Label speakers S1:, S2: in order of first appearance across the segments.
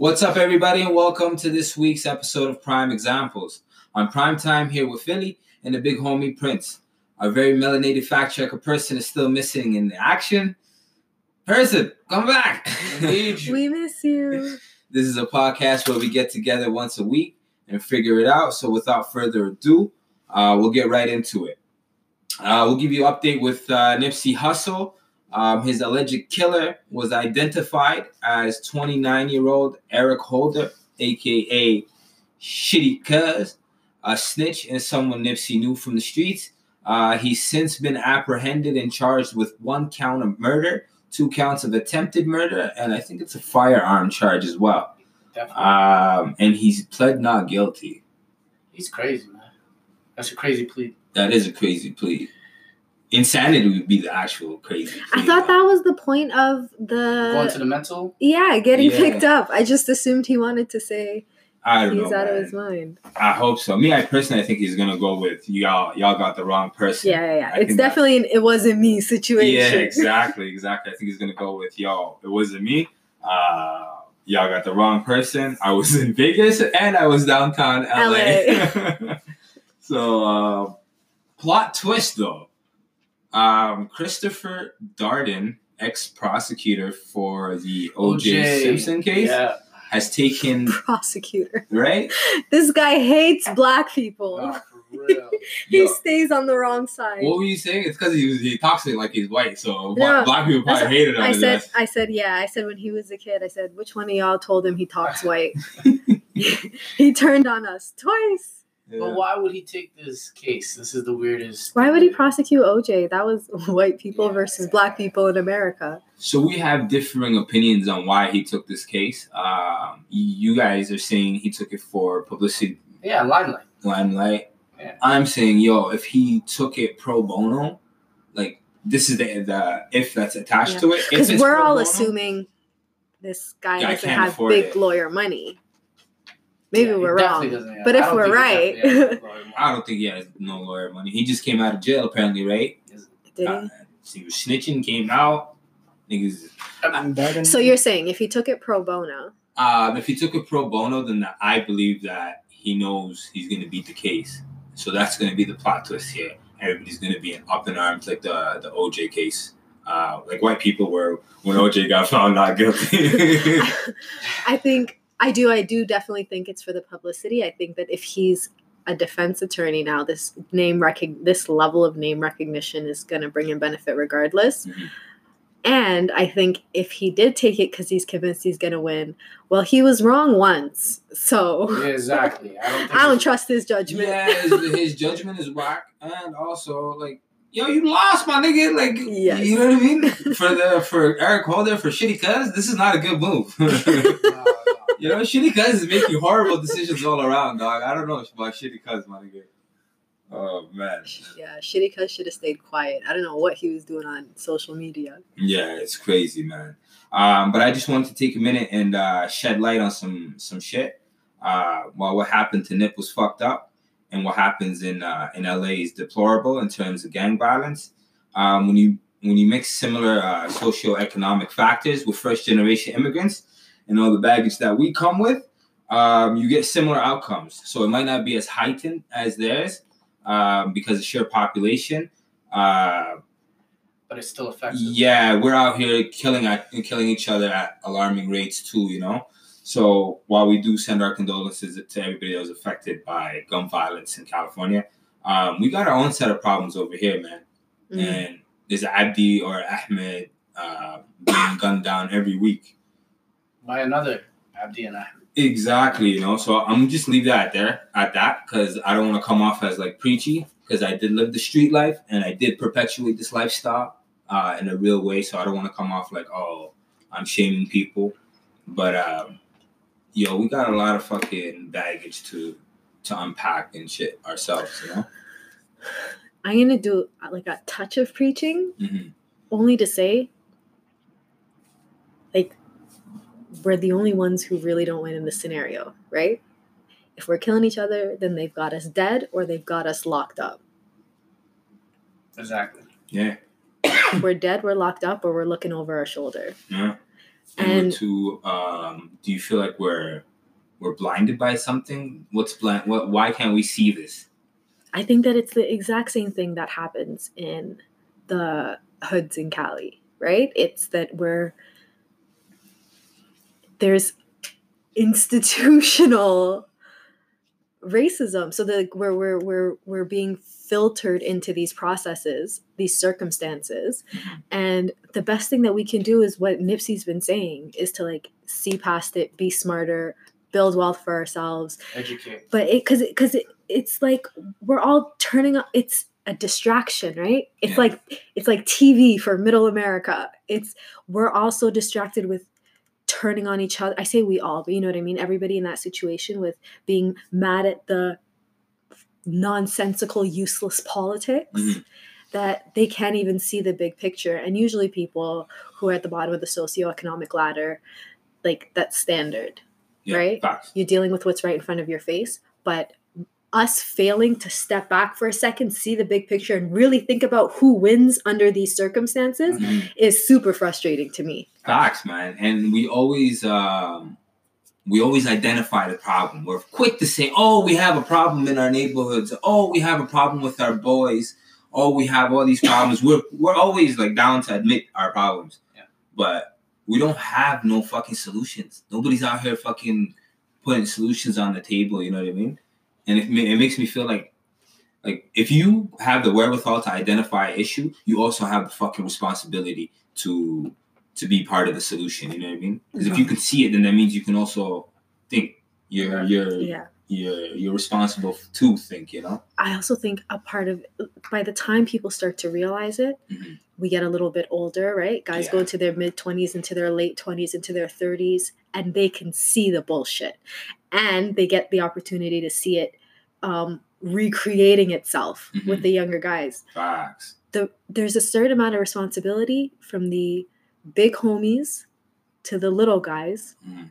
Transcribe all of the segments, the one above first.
S1: What's up, everybody, and welcome to this week's episode of Prime Examples. On Prime Time here with Philly and the big homie Prince. Our very melanated fact checker person is still missing in the action. Person, come back.
S2: We miss you.
S1: This is a podcast where we get together once a week and figure it out. So, without further ado, uh, we'll get right into it. Uh, we'll give you an update with uh, Nipsey Hussle. Um, his alleged killer was identified as 29 year old Eric Holder, aka Shitty Cuz, a snitch and someone Nipsey knew from the streets. Uh, he's since been apprehended and charged with one count of murder, two counts of attempted murder, and I think it's a firearm charge as well.
S3: Definitely.
S1: Um, and he's pled not guilty.
S3: He's crazy, man. That's a crazy plea.
S1: That is a crazy plea. Insanity would be the actual crazy.
S2: I thought that was the point of the
S3: Going to the mental.
S2: yeah getting
S1: Yeah.
S2: picked up. I just assumed he wanted to say
S1: I don't
S2: he's
S1: know.
S2: out of his mind.
S1: I hope so. Me, I personally, I think he's gonna go with y'all. Y'all got the wrong person.
S2: Yeah, yeah, yeah.
S1: I
S2: It's definitely an it wasn't me situation.
S1: Yeah, exactly, exactly. I think he's gonna go with y'all. It wasn't me. Uh, y'all got the wrong person. I was in Vegas and I was downtown LA. so, uh, plot twist though. Um, Christopher Darden, ex prosecutor for the O.J. Simpson case,
S3: Yeah.
S1: has taken
S2: Prosecutor.
S1: right.
S2: This guy hates black people.
S3: Nah,
S2: he
S1: Yo,
S2: stays on the wrong side.
S1: what were you saying? It's because he was he talks to it like he's white, so
S2: No,
S1: black people probably
S2: that's-
S1: hated him.
S2: I said, I said, yeah. I said when he was a kid, I said, which one of y'all told him he talks white? he turned on us twice.
S3: But why would he take this case? This is the weirdest.
S2: Why would he prosecute OJ? That was white people
S3: Yeah.
S2: versus black people in America.
S1: So we have differing opinions on why he took this case. Um, you guys are saying he took it for publicity
S3: Yeah, limelight.
S1: limelight.
S3: Yeah.
S1: I'm saying, yo, if he took it pro bono, like this is the the if that's attached
S2: Yeah.
S1: to it.
S2: Because we're all
S1: bono-
S2: assuming this guy
S1: Guy
S2: doesn't have big
S1: it.
S2: lawyer money. Maybe
S3: Yeah,
S2: we're wrong. But if we're right-
S3: definitely has lawyer money.
S1: I don't think he has no lawyer money. He just came out of jail apparently, right?
S2: Did
S1: Uh,
S2: he?
S1: he was snitching, came out. Niggas.
S2: So you're saying if he took it pro bono,
S1: Um, if he took it pro bono, then I believe that he knows he's going to beat the case. So that's going to be the plot twist here. Everybody's going to be in up in arms like the the OJ case. Uh, like white people were when OJ got found not guilty.
S2: I think I do. I do definitely think it's for the publicity. I think that if he's a defense attorney now, this name recog- this level of name recognition is going to bring him benefit regardless.
S1: Mhm.
S2: And I think if he did take it because he's convinced he's going to win, well, he was wrong once, so
S3: Yeah, exactly. I don't. Think
S2: I don't trust his judgment.
S1: yeah, his, his judgment is whack, and also like. Yo, you lost, my nigga. Like,
S2: Yes.
S1: you know what I mean? For the for Eric Holder for shitty cuz, this is not a good move.
S3: No, no.
S1: You know, shitty cuz is making horrible decisions all around, dog. I don't know about shitty cuz, my nigga. Oh man.
S2: Yeah, shitty cuz should have stayed quiet. I don't know what he was doing on social media.
S1: Yeah, it's crazy, man. Um, but I just wanted to take a minute and uh, shed light on some some shit. Uh, well, what happened to Nip was fucked up, and what happens in uh, in LA is deplorable in terms of gang violence. Um, when you when you mix similar uh, socioeconomic factors with first generation immigrants and all the baggage that we come with, um, you get similar outcomes. So it might not be as heightened as theirs um, because of sheer population. Uh,
S3: But it's still effective.
S1: yeah, we're out here killing at, killing each other at alarming rates too. You know. So while we do send our condolences to everybody that was affected by gun violence in California, um, we got our own set of problems over here, man.
S2: Mhm.
S1: And there's Abdi or Ahmed uh, being gunned down every week.
S3: By another Abdi and I.
S1: Exactly, you know. So I'm just leave that there at that because I don't want to come off as like preachy because I did live the street life and I did perpetuate this lifestyle uh, in a real way. So I don't want to come off like oh I'm shaming people, but um, yo, we got a lot of fucking baggage to to unpack and shit ourselves, you know.
S2: I'm gonna do uh, like a touch of preaching,
S1: hmm
S2: only to say, like, we're the only ones who really don't win in this scenario, right? If we're killing each other, then they've got us dead or they've got us locked up.
S3: Exactly.
S1: Yeah,
S2: If we're dead, we're locked up, or we're looking over our shoulder.
S1: yeah, And, we're
S2: And-
S1: too. Um, do you feel like we're we're blinded by something? What's blind? What? Why can't we see this?
S2: I think that it's the exact same thing that happens in the hoods in Cali, right? It's that we're there's institutional racism. So that we're, we're we're we're being filtered into these processes these circumstances. And the best thing that we can do is what nipsey's been saying is to like see past it be smarter build wealth for ourselves.
S3: Educate.
S2: but it because because it, it's like we're all turning up it's a distraction right? It's
S1: Yeah.
S2: like it's like tv for middle america. It's we're also distracted with turning on each other i say we all but you know what i mean everybody in that situation with being mad at the nonsensical useless politics
S1: Mhm.
S2: that they can't even see the big picture and usually people who are at the bottom of the socioeconomic ladder like that's standard
S1: Yeah,
S2: Right?
S1: Facts.
S2: you're dealing with what's right in front of your face but us failing to step back for a second see the big picture and really think about who wins under these circumstances
S1: Mhm.
S2: is super frustrating to me
S1: Facts, man. And we always um we always identify the problem. We're quick to say, "Oh, we have a problem in our neighborhoods. Oh, we have a problem with our boys. Oh, we have all these problems." We're we're always like down to admit our problems.
S3: Yeah.
S1: But we don't have no fucking solutions. Nobody's out here fucking putting solutions on the table. You know what I mean? And it, it makes me feel like like if you have the wherewithal to identify an issue, you also have the fucking responsibility to to be part of the solution. You know what I mean? Because if you can see it, then that means you can also think. You're you're
S2: yeah
S1: you're you're responsible to think. You know?
S2: I also think a part of by the time people start to realize it,
S1: Mhm.
S2: we get a little bit older, right? Guys go
S1: Yeah.
S2: into their mid 20s, into their late 20s, into their 30s, and they can see the bullshit. And they get the opportunity to see it um, recreating itself with
S1: Mhm.
S2: the younger guys.
S1: Facts.
S2: The, there's a certain amount of responsibility from the big homies to the little guys
S1: Mhm.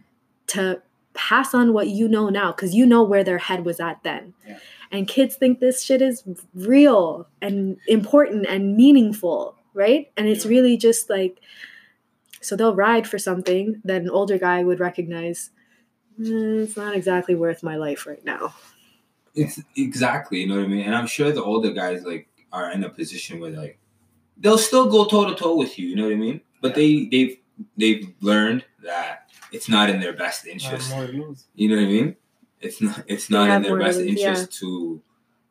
S2: to pass on what you know now because you know where their head was at then.
S3: Yeah.
S2: And kids think this shit is real and important and meaningful, right? And it's
S1: Yeah.
S2: really just like, so they'll ride for something that an older guy would recognize. "Mm, it's not exactly worth my life right now.
S1: It's exactly. You know what I mean? And I'm sure the older guys like are in a position where like they'll still go toe to toe with you. You know what I mean? But they they've they've learned that it's not in their best interest.
S3: more to lose.
S1: You know what I mean? It's not. It's not in their best
S2: lose,
S1: interest to.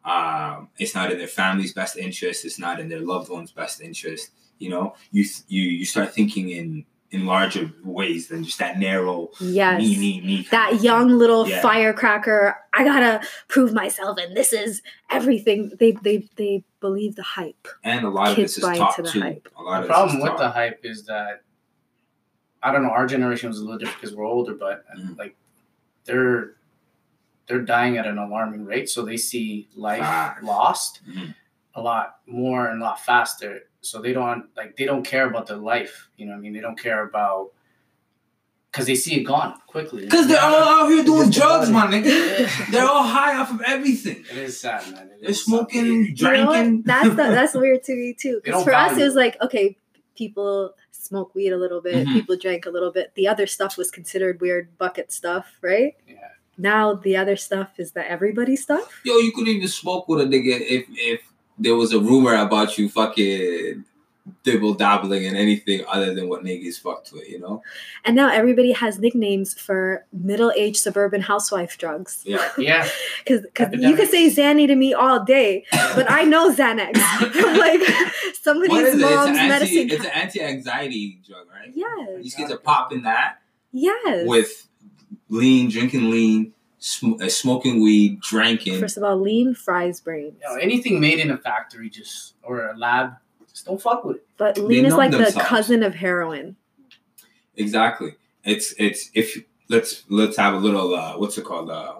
S1: Um, it's not in their family's best interest. It's not in their loved ones' best interest. You know, you you you start thinking in in larger ways than just that narrow
S2: Yes.
S1: me me me.
S2: that young little
S1: Yeah.
S2: firecracker i gotta prove myself and this is everything they they they believe the hype
S1: and a lot of
S2: kids
S1: this
S2: buy
S1: is
S2: into
S1: taught
S2: the
S1: too.
S2: hype.
S1: A lot
S3: The
S1: of
S3: problem with
S1: taught.
S3: the hype is that I don't know. Our generation was a little different because we're older, but
S1: Mhm.
S3: like they're they're dying at an alarming rate, so they see life
S1: Facts.
S3: lost
S1: Mhm.
S3: a lot more and a lot faster. So they don't like they don't care about their life. You know, what I mean, they don't care about because they see it gone quickly.
S1: Because they're all out here doing drugs, my nigga. They're all high off of everything.
S3: It is sad, man. It
S1: They're
S3: is
S1: smoking,
S2: You know
S1: drinking.
S2: That's the, that's weird to me too. Because for us,
S3: value
S2: it was like okay, people smoke weed a little bit,
S1: Mhm.
S2: people drank a little bit. The other stuff was considered weird bucket stuff, right?
S3: Yeah.
S2: Now the other stuff is the everybody stuff.
S1: Yo, you couldn't even smoke with a nigga if if there was a rumor about you fucking dibble dabbling in anything other than what niggas fucked with, you know?
S2: And now everybody has nicknames for middle-aged suburban housewife drugs.
S1: Yeah.
S3: Yeah,
S2: Because you
S3: Epidemic.
S2: can say Xanny to me all day, but I know Xanax. like some of
S1: What it? It's an, anti,
S2: medicine.
S1: it's an anti-anxiety drug, right?
S2: yes.
S1: These kids are popping that
S2: Yes.
S1: with lean, drinking lean, sm- uh, smoking weed, drinking.
S2: First of all, lean fries brains.
S3: you know, anything made in a factory just or a lab, just don't fuck with it.
S2: But lean is
S1: numb
S2: like the cousin of heroin.
S1: Exactly. It's it's if let's let's have a little uh what's it called uh,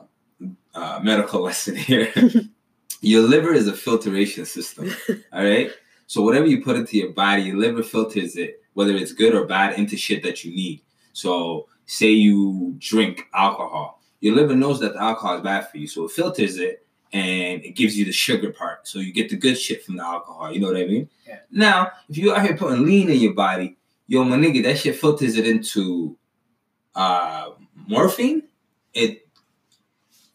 S1: uh medical lesson here. your liver is a filtration system. all right. So whatever you put into your body, your liver filters it, whether it's good or bad, into shit that you need. So say you drink alcohol, your liver knows that the alcohol is bad for you, so it filters it and it gives you the sugar part. So you get the good shit from the alcohol. You know what I mean?
S3: Yeah.
S1: Now, if you out here putting lean in your body, yo, my nigga, that shit filters it into uh morphine. It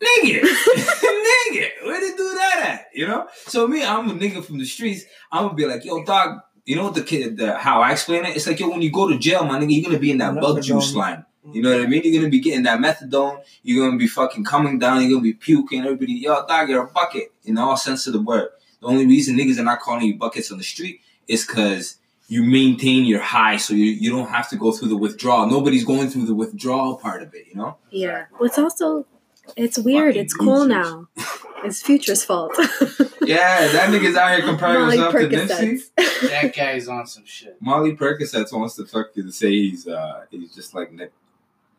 S1: nigga, nigga, where they do that at? You know? So me, I'm a nigga from the streets. I'm gonna be like, yo, dog. You know what the kid, the how I explain it? It's like yo, when you go to jail, my nigga, you're gonna be in that bug juice line. You know what I mean? You're gonna be getting that methadone. You're gonna be fucking coming down. You're gonna be puking. Everybody, yo, dog, you're a bucket in all sense of the word. The only reason niggas are not calling you buckets on the street is because you maintain your high, so you you don't have to go through the withdrawal. Nobody's going through the withdrawal part of it. You know?
S2: Yeah. What's also it's weird.
S1: Fucking
S2: It's cool
S1: losers.
S2: now. It's Future's fault.
S1: Yeah, that nigga's out here comparing
S2: Molly
S1: himself to Nipsey.
S2: Percocets.
S3: that guy's on some shit.
S1: Molly Percocets wants to fuck you to say he's uh he's just like Nip.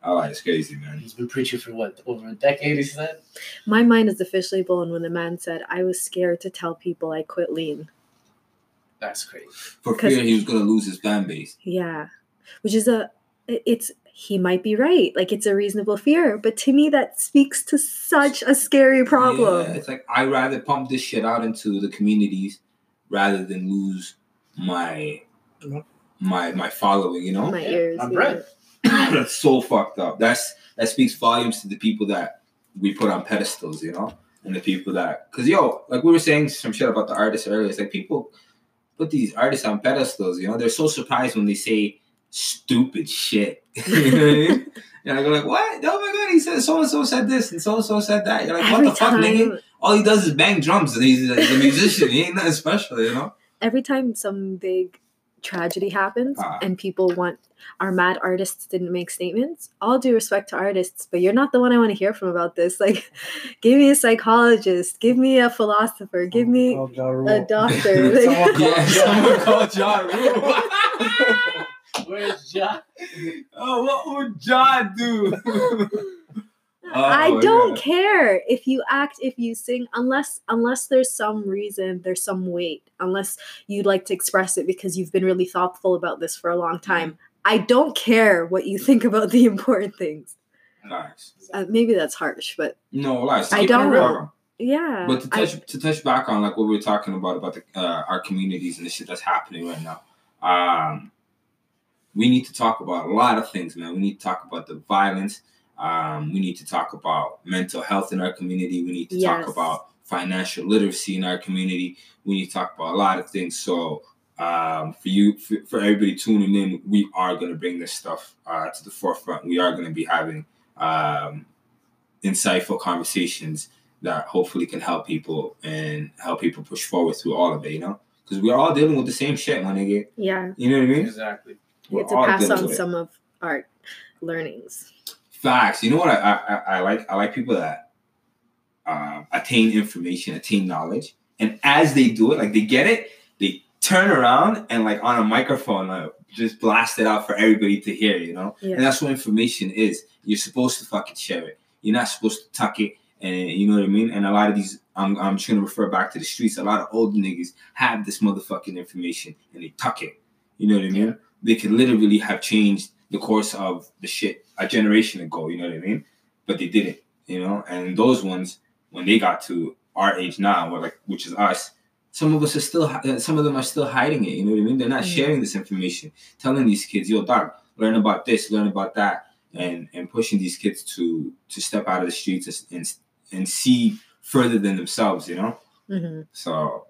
S1: Oh, it's crazy, man.
S3: He's been preaching for what over a decade. He said.
S2: My mind is officially blown when the man said, I was scared to tell people I quit lean.
S3: That's crazy.
S1: For fear he was gonna lose his fan base.
S2: Yeah. Which is a, it's, he might be right. Like it's a reasonable fear. But to me, that speaks to such a scary problem.
S1: Yeah, it's like I rather pump this shit out into the communities rather than lose my
S4: Mhm.
S1: my my following. You know,
S2: My ears.
S3: my
S2: yeah.
S3: bread.
S1: That's so fucked up. That's that speaks volumes to the people that we put on pedestals. You know, and the people that because yo, like we were saying some shit about the artists earlier. It's like people put these artists on pedestals. You know, they're so surprised when they say stupid shit. you know what I mean? And I go like, what? Oh my god, he said so and so said this and so and so said that. You're like,
S2: every
S1: what the fuck, nigga? All he does is bang drums and he's he's a musician. he ain't nothing special, you know?
S2: every time some big tragedy happens
S1: Ah.
S2: and people want our mad artists didn't make statements all due respect to artists but you're not the one i want to hear from about this like give me a psychologist give me a philosopher give me
S4: Ja
S2: a
S4: Rule.
S2: doctor
S3: Someone
S2: Like,
S3: call
S1: yeah,
S3: Ja.
S1: someone called John Rule.
S3: Where's John?
S1: oh, what would John do?
S2: i
S1: Oh,
S2: don't
S1: yeah.
S2: care if you act if you sing unless unless there's some reason there's some weight unless you'd like to express it because you've been really thoughtful about this for a long time i don't care what you think about the important things
S1: nice.
S2: uh, maybe that's harsh but
S1: No.
S2: I don't know. yeah
S1: But to
S2: I-
S1: touch to touch back on like what we were talking about about the, uh, our communities and the shit that's happening right now, um, we need to talk about a lot of things, man. We need to talk about the violence. Um, we need to talk about mental health in our community. We need to
S2: Yes.
S1: talk about financial literacy in our community. We need to talk about a lot of things. So um, for you, for, for everybody tuning in, we are going to bring this stuff uh, to the forefront. We are going to be having um, insightful conversations that hopefully can help people and help people push forward through all of it, you know? Because we're all dealing with the same shit, my nigga.
S2: yeah
S1: You know what I mean?
S3: Exactly.
S2: we
S1: We're
S2: get to pass on some of our learnings
S1: Facts. You know what I, I, I- I like? I like people that uh, attain information, attain knowledge, and as they do it, like they get it, they turn around and like on a microphone, uh, just blast it out for everybody to hear. You know,
S2: yeah
S1: and that's what information is. You're supposed to fucking share it. You're not supposed to tuck it. And you know what I mean? And a lot of these, I'm, I'm just gonna refer back to the streets. A lot of old niggas have this motherfucking information and they tuck it. You know what I mean?
S3: Yeah.
S1: They could literally have changed the course of the shit a generation ago. You know what I mean? But they didn't. You know, and those ones when they got to our age now, like which is us, some of us are still, uh, some of them are still hiding it. You know what I mean? They're not
S2: Mhm.
S1: sharing this information, telling these kids, "Yo, dog, learn about this, learn about that," and and pushing these kids to to step out of the streets and and see further than themselves. You know,
S2: hmm
S1: so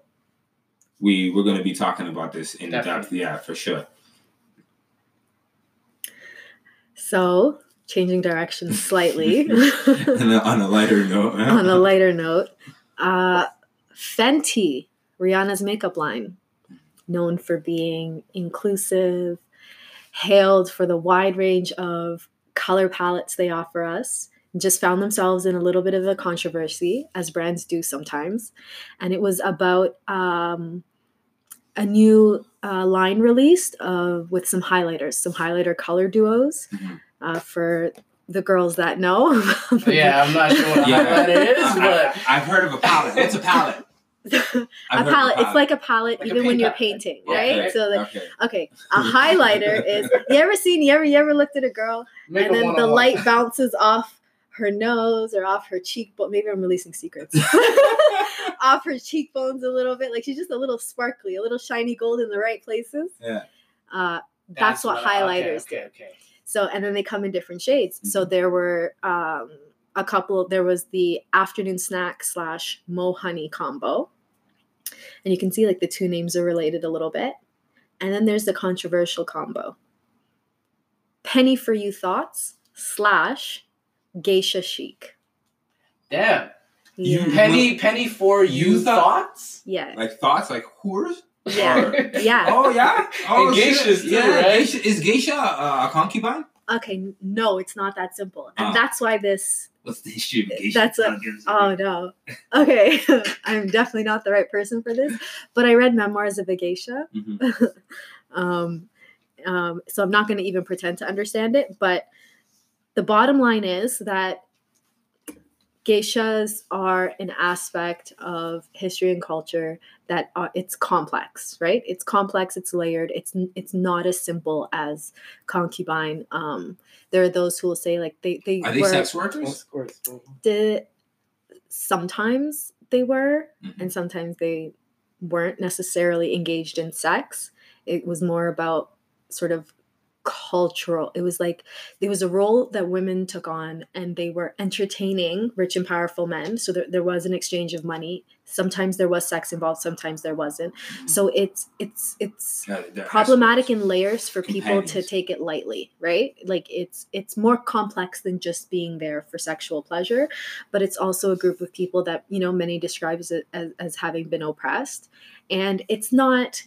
S1: we we're gonna be talking about this in depth. Yeah, for sure.
S2: so changing direction slightly.
S1: And on a lighter note,
S2: on a lighter note uh fenty rihanna's makeup line known for being inclusive hailed for the wide range of color palettes they offer us just found themselves in a little bit of a controversy as brands do sometimes. And it was about um, a new uh, line released of with some highlighters some highlighter color duos.
S1: Mhm.
S2: Uh, for the girls that know
S3: Yeah, I'm not sure what
S1: Yeah.
S3: highlighter is,
S1: I,
S3: but
S1: have heard of a palette. It's a palette?
S2: a
S1: I've heard of
S2: palette. It's like a palette
S3: Like a
S2: even when you're
S3: palette.
S2: painting,
S3: Yeah,
S2: right?
S1: Okay,
S2: So like
S1: okay.
S2: okay, a highlighter is you ever seen you ever you ever looked at a girl
S3: Make
S2: and
S3: a
S2: then the light bounces off her nose or off her cheekbone. Maybe I'm releasing secrets. off her cheekbones a little bit. Like she's just a little sparkly, a little shiny gold in the right places.
S1: Yeah.
S2: Uh That's, what,
S3: I-
S2: highlighters
S3: okay,
S2: do.
S3: okay, okay.
S2: So and then they come in different shades. So
S1: Mhm.
S2: there were um, a couple. There was the afternoon snack slash mo honey combo, and you can see like the two names are related a little bit. And then there's the controversial combo. Penny for you thoughts slash geisha chic.
S3: Damn.
S1: You-
S3: Penny, penny for you,
S1: You thought-
S3: thoughts?
S2: Yeah.
S1: Like thoughts, like whores.
S2: Yeah.
S1: Or-
S2: Yeah.
S1: Oh yeah. Oh
S3: And geishas too,
S1: yeah.
S3: right?
S1: Geisha, is geisha uh, a concubine?
S2: Okay. No, it's not that simple, and
S1: Ah.
S2: that's why this
S1: What's the history of geisha?
S2: That's a- Oh no. Okay. I'm definitely not the right person for this. But I read memoirs of a geisha.
S1: Mhm.
S2: um, um, so I'm not going to even pretend to understand it. But the bottom line is that geishas are an aspect of history and culture that are, it's complex, right? It's complex. It's layered. it's it's not as simple as concubine. Um, there are those who will say like they they
S1: Are they
S2: were
S1: sex workers?
S3: Of course.
S2: the sometimes they were
S1: Mhm.
S2: and sometimes they weren't necessarily engaged in sex it was more about sort of cultural it was like there was a role that women took on and they were entertaining rich and powerful men so there, there was an exchange of money. Sometimes there was sex involved sometimes there wasn't. So it's it's it's problematic in layers for people to take it lightly right? Like it's it's more complex than just being there for sexual pleasure but it's also a group of people that you know many describe as, as, as having been oppressed. And it's not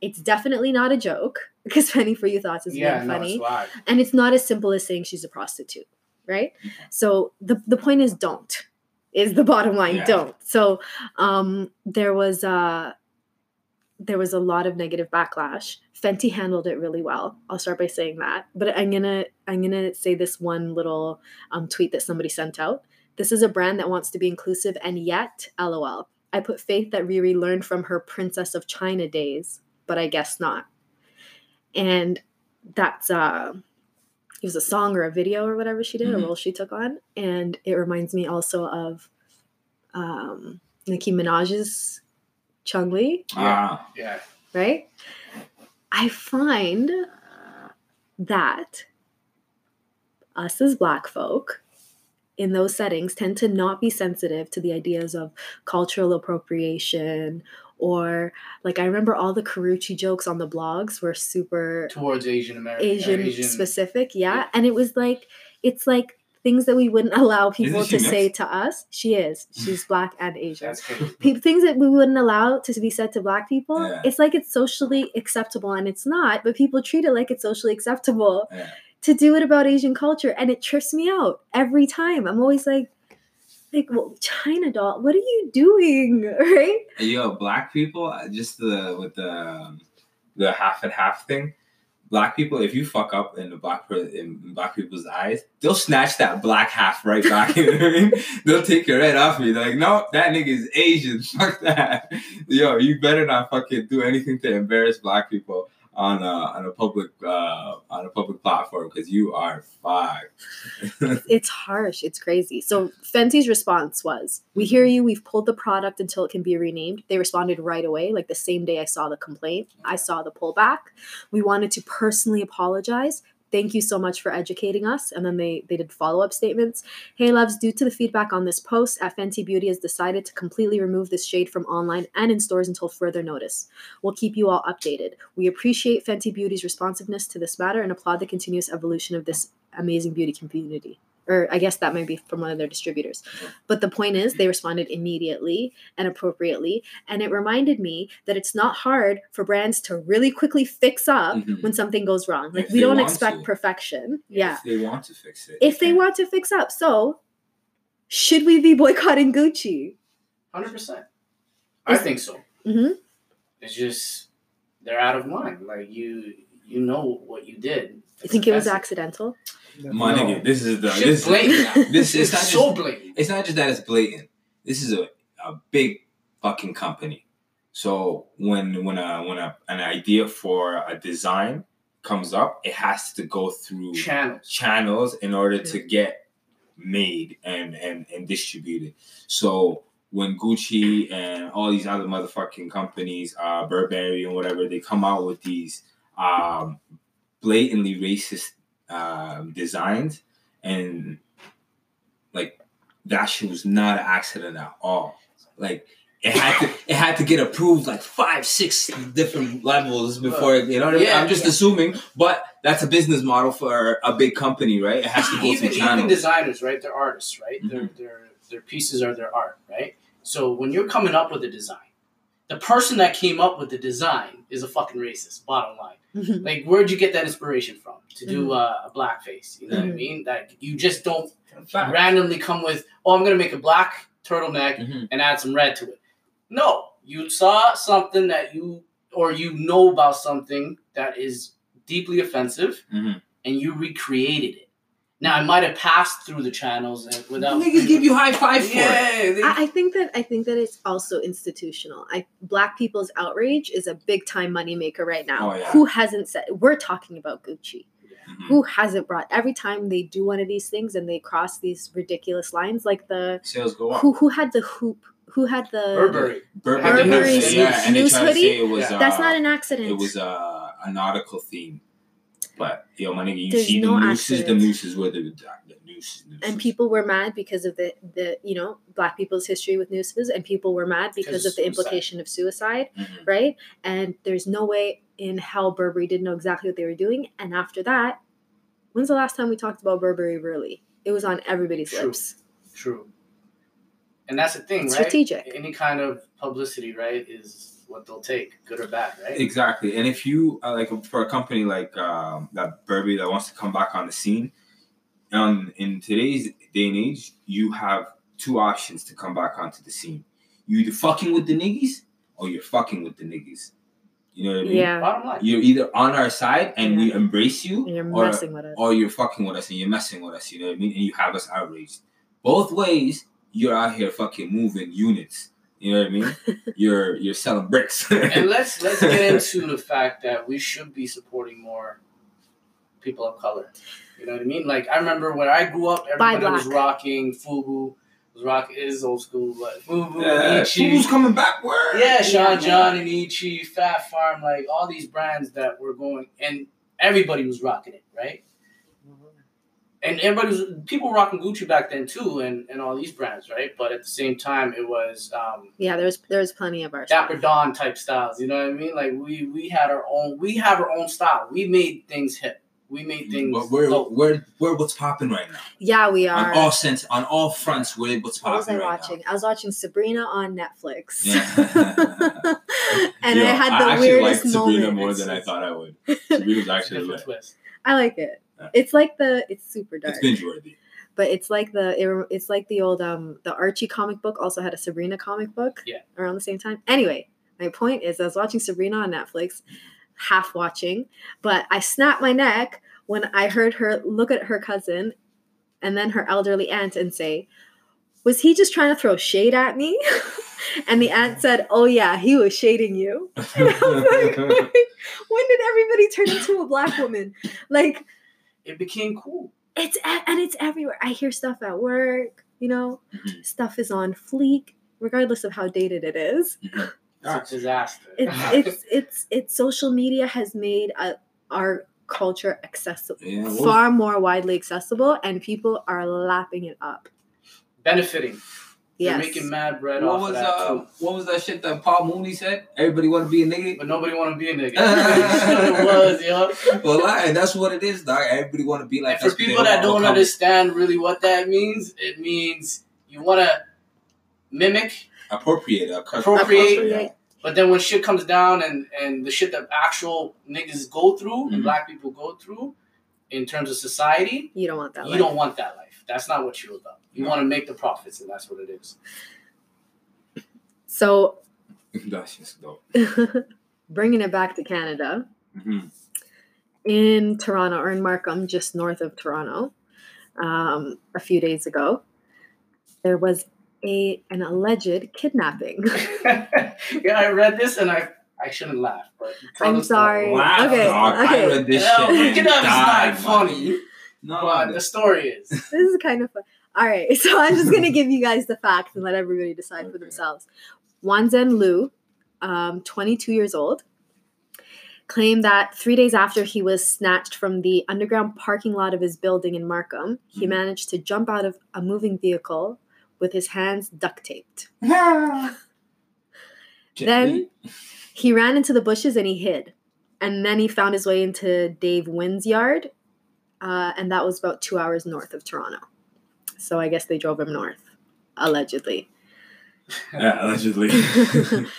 S2: it's definitely not a joke because penny for you thoughts is
S3: Yeah,
S2: being
S3: no,
S2: funny.
S3: it's
S2: and it's not as simple as saying she's a prostitute right? So the, the point is don't is the bottom line
S1: Yeah.
S2: don't. So um there was uh there was a lot of negative backlash. Fenty handled it really well. I'll start by saying that. But i'm gonna i'm gonna say this one little um, tweet that somebody sent out. This is a brand that wants to be inclusive and yet lol. I put faith that riri learned from her princess of china days but i guess not and that's uh it was a song or a video or whatever she did,
S1: Mhm.
S2: a role she took on. And it reminds me also of um, Nicki Minaj's Chun-Li,
S1: Ah,
S3: Yeah.
S2: right? I find that us as Black folk in those settings tend to not be sensitive to the ideas of cultural appropriation or like I remember all the Karrueche jokes on the blogs were super
S3: Towards Asian American.
S2: Asian, specific, yeah. And it was like it's like things that we wouldn't allow people
S1: she
S2: to say to us. She is. She's black and Asian.
S3: That's crazy.
S2: Pe- things that we wouldn't allow to be said to black people.
S1: Yeah.
S2: It's like it's socially acceptable and it's not, but people treat it like it's socially acceptable
S1: yeah.
S2: to do it about Asian culture and it trips me out every time. I'm always like like well, China doll, what are you doing? Right?
S1: Yo, black people, uh, just the with the um, the half and half thing. Black people, if you fuck up in the black in black people's eyes, they'll snatch that black half right back. you know what I mean? They'll take it right off me. They're like, no, that nigga is Asian. Fuck that. Yo, you better not fucking do anything to embarrass black people on a on a public uh on a public platform because you are five.
S2: it's harsh. It's crazy. So Fenty's response was, "We hear you. We've pulled the product until it can be renamed." They responded right away, like the same day I saw the complaint. I saw the pullback. We wanted to personally apologize. Thank you so much for educating us. And then they they did follow up statements. Hey loves, due to the feedback on this post, Fenty Beauty has decided to completely remove this shade from online and in stores until further notice. We'll keep you all updated. We appreciate Fenty Beauty's responsiveness to this matter and applaud the continuous evolution of this amazing beauty community. Or I guess that might be from one of their distributors. But the point is, they responded immediately and appropriately. And it reminded me that it's not hard for brands to really quickly fix up
S1: Mhm.
S2: when something goes wrong. Like,
S1: If
S2: we don't expect
S1: to.
S2: perfection. Yeah.
S1: If they want to fix it.
S2: If they want to fix up. So, should we be boycotting Gucci?
S3: Hundred percent. I think so.
S2: hmm
S3: It's just they're out of line. Like you, you know what you did.
S2: You think it was
S3: That's-
S2: accidental?
S1: My
S3: No.
S1: nigga, this is the
S3: Shit's
S1: this,
S3: blatant now.
S1: this is
S3: It's
S1: not
S3: so
S1: just-
S3: blatant.
S1: it's not just that it's blatant. This is a, a big fucking company. So when when a when a, an idea for a design comes up, it has to go through
S3: Channels.
S1: channels in order to get made and and and distributed. So when Gucci and all these other motherfucking companies, uh, Burberry and whatever, they come out with these um, blatantly racist um, designs, and like that shit was not an accident at all. Like it had to it had to get approved like five, six different levels before you know what I mean?
S3: Yeah,
S1: I'm just
S3: yeah.
S1: assuming, but that's a business model for a big company, right? It has to go
S3: even,
S1: through
S3: even designers, right? They're artists, right? Their
S1: Mhm.
S3: their their pieces are their art, right? So when you're coming up with a design, the person that came up with the design is a fucking racist. Bottom line,
S2: Mhm.
S3: like where'd you get that inspiration from to do
S2: Mhm.
S3: uh, a blackface? You know what I
S2: Mhm.
S3: mean? That you just don't
S1: Fact.
S3: randomly come with, oh, I'm gonna make a black turtleneck
S1: Mhm.
S3: and add some red to it. No, you saw something that you or you know about something that is deeply offensive, and you recreated it. Now I might have passed through the channels and without
S1: Niggas give you high five for it.
S3: yeah, they-
S2: I, I think that I think that it's also institutional. I black people's outrage is a big time moneymaker right now.
S1: Oh, yeah.
S2: Who hasn't said we're talking about Gucci?
S1: Mhm.
S2: Who hasn't brought every time they do one of these things and they cross these ridiculous lines like the
S1: Sales go up.
S2: who who had the hoop who had the
S3: Burberry.
S1: Burberry,
S3: Burberry's
S1: yeah, and they
S2: news hoodie?
S1: it was
S3: Yeah.
S2: That's
S1: uh,
S2: not an accident.
S1: it was uh, a nautical theme. But yo, my nigga, you
S2: There's
S1: see
S2: no
S1: the nooses, the
S2: accident.
S1: nooses were the, the nooses, nooses.
S2: and people were mad because of the the you know black people's history with nooses and people were mad because
S3: Because
S2: of the
S3: of
S2: implication of suicide
S1: Mhm.
S2: right and there's no way in hell burberry didn't know exactly what they were doing and after that when's the last time we talked about burberry really it was on everybody's
S3: True.
S2: lips
S3: True. And that's the thing,
S2: It's
S3: right?
S2: strategic.
S3: Any kind of publicity, right, is what they'll take, good or bad, right?
S1: Exactly, and if you uh, like for a company like um, that Burberry that wants to come back on the scene, um, in today's day and age, you have two options to come back onto the scene. You either fucking with the niggas or you're fucking with the niggas. You know what I mean?
S2: yeah
S3: Bottom line.
S1: You're either on our side and we embrace you,
S2: and you're
S1: or
S2: messing with it
S1: or you're fucking with us and you're messing with us, you know what I mean? And you have us outraged. Both ways, you're out here fucking moving units. You know what I mean? you're you're selling bricks.
S3: and let's let's get into the fact that we should be supporting more people of color. You know what I mean? Like I remember when I grew up, everybody was rocking FUBU, was rock is old school, but FUBU,
S1: yeah,
S3: Ichi.
S1: who's coming backward?
S3: Yeah, Sean
S2: Yeah.
S3: John and Ichi, Fat Farm, like all these brands that were going, and everybody was rocking it, right? And everybody was people were rocking Gucci back then too, and, and all these brands, right? But at the same time, it was um,
S2: yeah there's there's plenty of our
S3: Dapper
S2: stuff.
S3: Dawn type styles. You know what I mean? Like we we had our own, we have our own style. We made things hip. We made things.
S1: But we're,
S3: dope.
S1: we're, we're what's popping right now.
S2: yeah we are
S1: On
S2: are
S1: all sense, on all fronts, we're what's
S2: what was I
S1: right
S2: watching? I was watching Sabrina on Netflix.
S1: Yeah.
S2: and
S1: now.
S2: I had the
S1: actually
S2: weirdest
S1: liked Sabrina
S2: moment.
S1: more than I thought I would. Sabrina's actually
S3: different
S1: lit.
S3: twist.
S2: I like it. It's like the it's super dark.
S1: It's binge worthy.
S2: but it's like the it, it's like the old um the Archie comic book also had a Sabrina comic book
S3: Yeah.
S2: around the same time. Anyway, my point is I was watching Sabrina on Netflix, half watching, but I snapped my neck when I heard her look at her cousin and then her elderly aunt and say, "Was he just trying to throw shade at me?" and the aunt said, "Oh yeah, he was shading you." And I was like, when did everybody turn into a black woman? Like
S3: It became cool.
S2: it's and it's everywhere. I hear stuff at work, you know,
S1: Mhm.
S2: stuff is on fleek, regardless of how dated it is.
S3: It's a disaster.
S2: It's it's it's it's social media has made uh our culture accessible,
S1: Yeah, was-
S2: far more widely accessible, and people are lapping it up.
S3: benefiting. They're making mad bread
S1: What
S3: off
S1: was
S3: of that
S1: uh,
S3: too.
S1: what was that shit that Paul Mooney said? Everybody want to be a nigga.
S3: But nobody want to be a nigga. it was, yo.
S1: well, and that's what it is, dog. Everybody want to be like.
S3: And for
S1: us, but they
S3: people that don't
S1: become-
S3: understand really what that means, it means you want to mimic,
S1: appropriate,
S3: Appropriate.
S2: Appropriate.
S3: but then when shit comes down and and the shit that actual niggas go through
S1: Mhm.
S3: and black people go through in terms of society,
S2: you don't want that.
S3: you
S2: life.
S3: don't want that life. That's not what you're about. You want to make the profits, and that's what it is.
S2: So,
S1: That's just dope.
S2: bringing it back to Canada,
S1: hmm
S2: in Toronto or in Markham, just north of Toronto, um, a few days ago, there was a an alleged kidnapping.
S3: yeah, I read this and I I shouldn't laugh, but
S2: I'm sorry.
S1: Wow,
S2: Okay,
S1: dog. I
S2: okay.
S1: read this
S3: Yeah,
S1: shit.
S3: look
S1: and
S3: it up. It's
S1: died,
S3: not funny.
S1: No,
S3: but the story is.
S2: this is kind of fun. All right, so I'm just gonna give you guys the facts and let everybody decide for
S1: Okay.
S2: themselves. Wanzhen Lu, um, 22 years old, claimed that three days after he was snatched from the underground parking lot of his building in Markham, he
S1: Mhm.
S2: managed to jump out of a moving vehicle with his hands duct taped. Then- He ran into the bushes and he hid. And then he found his way into Dave Wynn's yard, uh, and that was about two hours north of Toronto. So I guess they drove him north, allegedly.
S1: yeah, allegedly.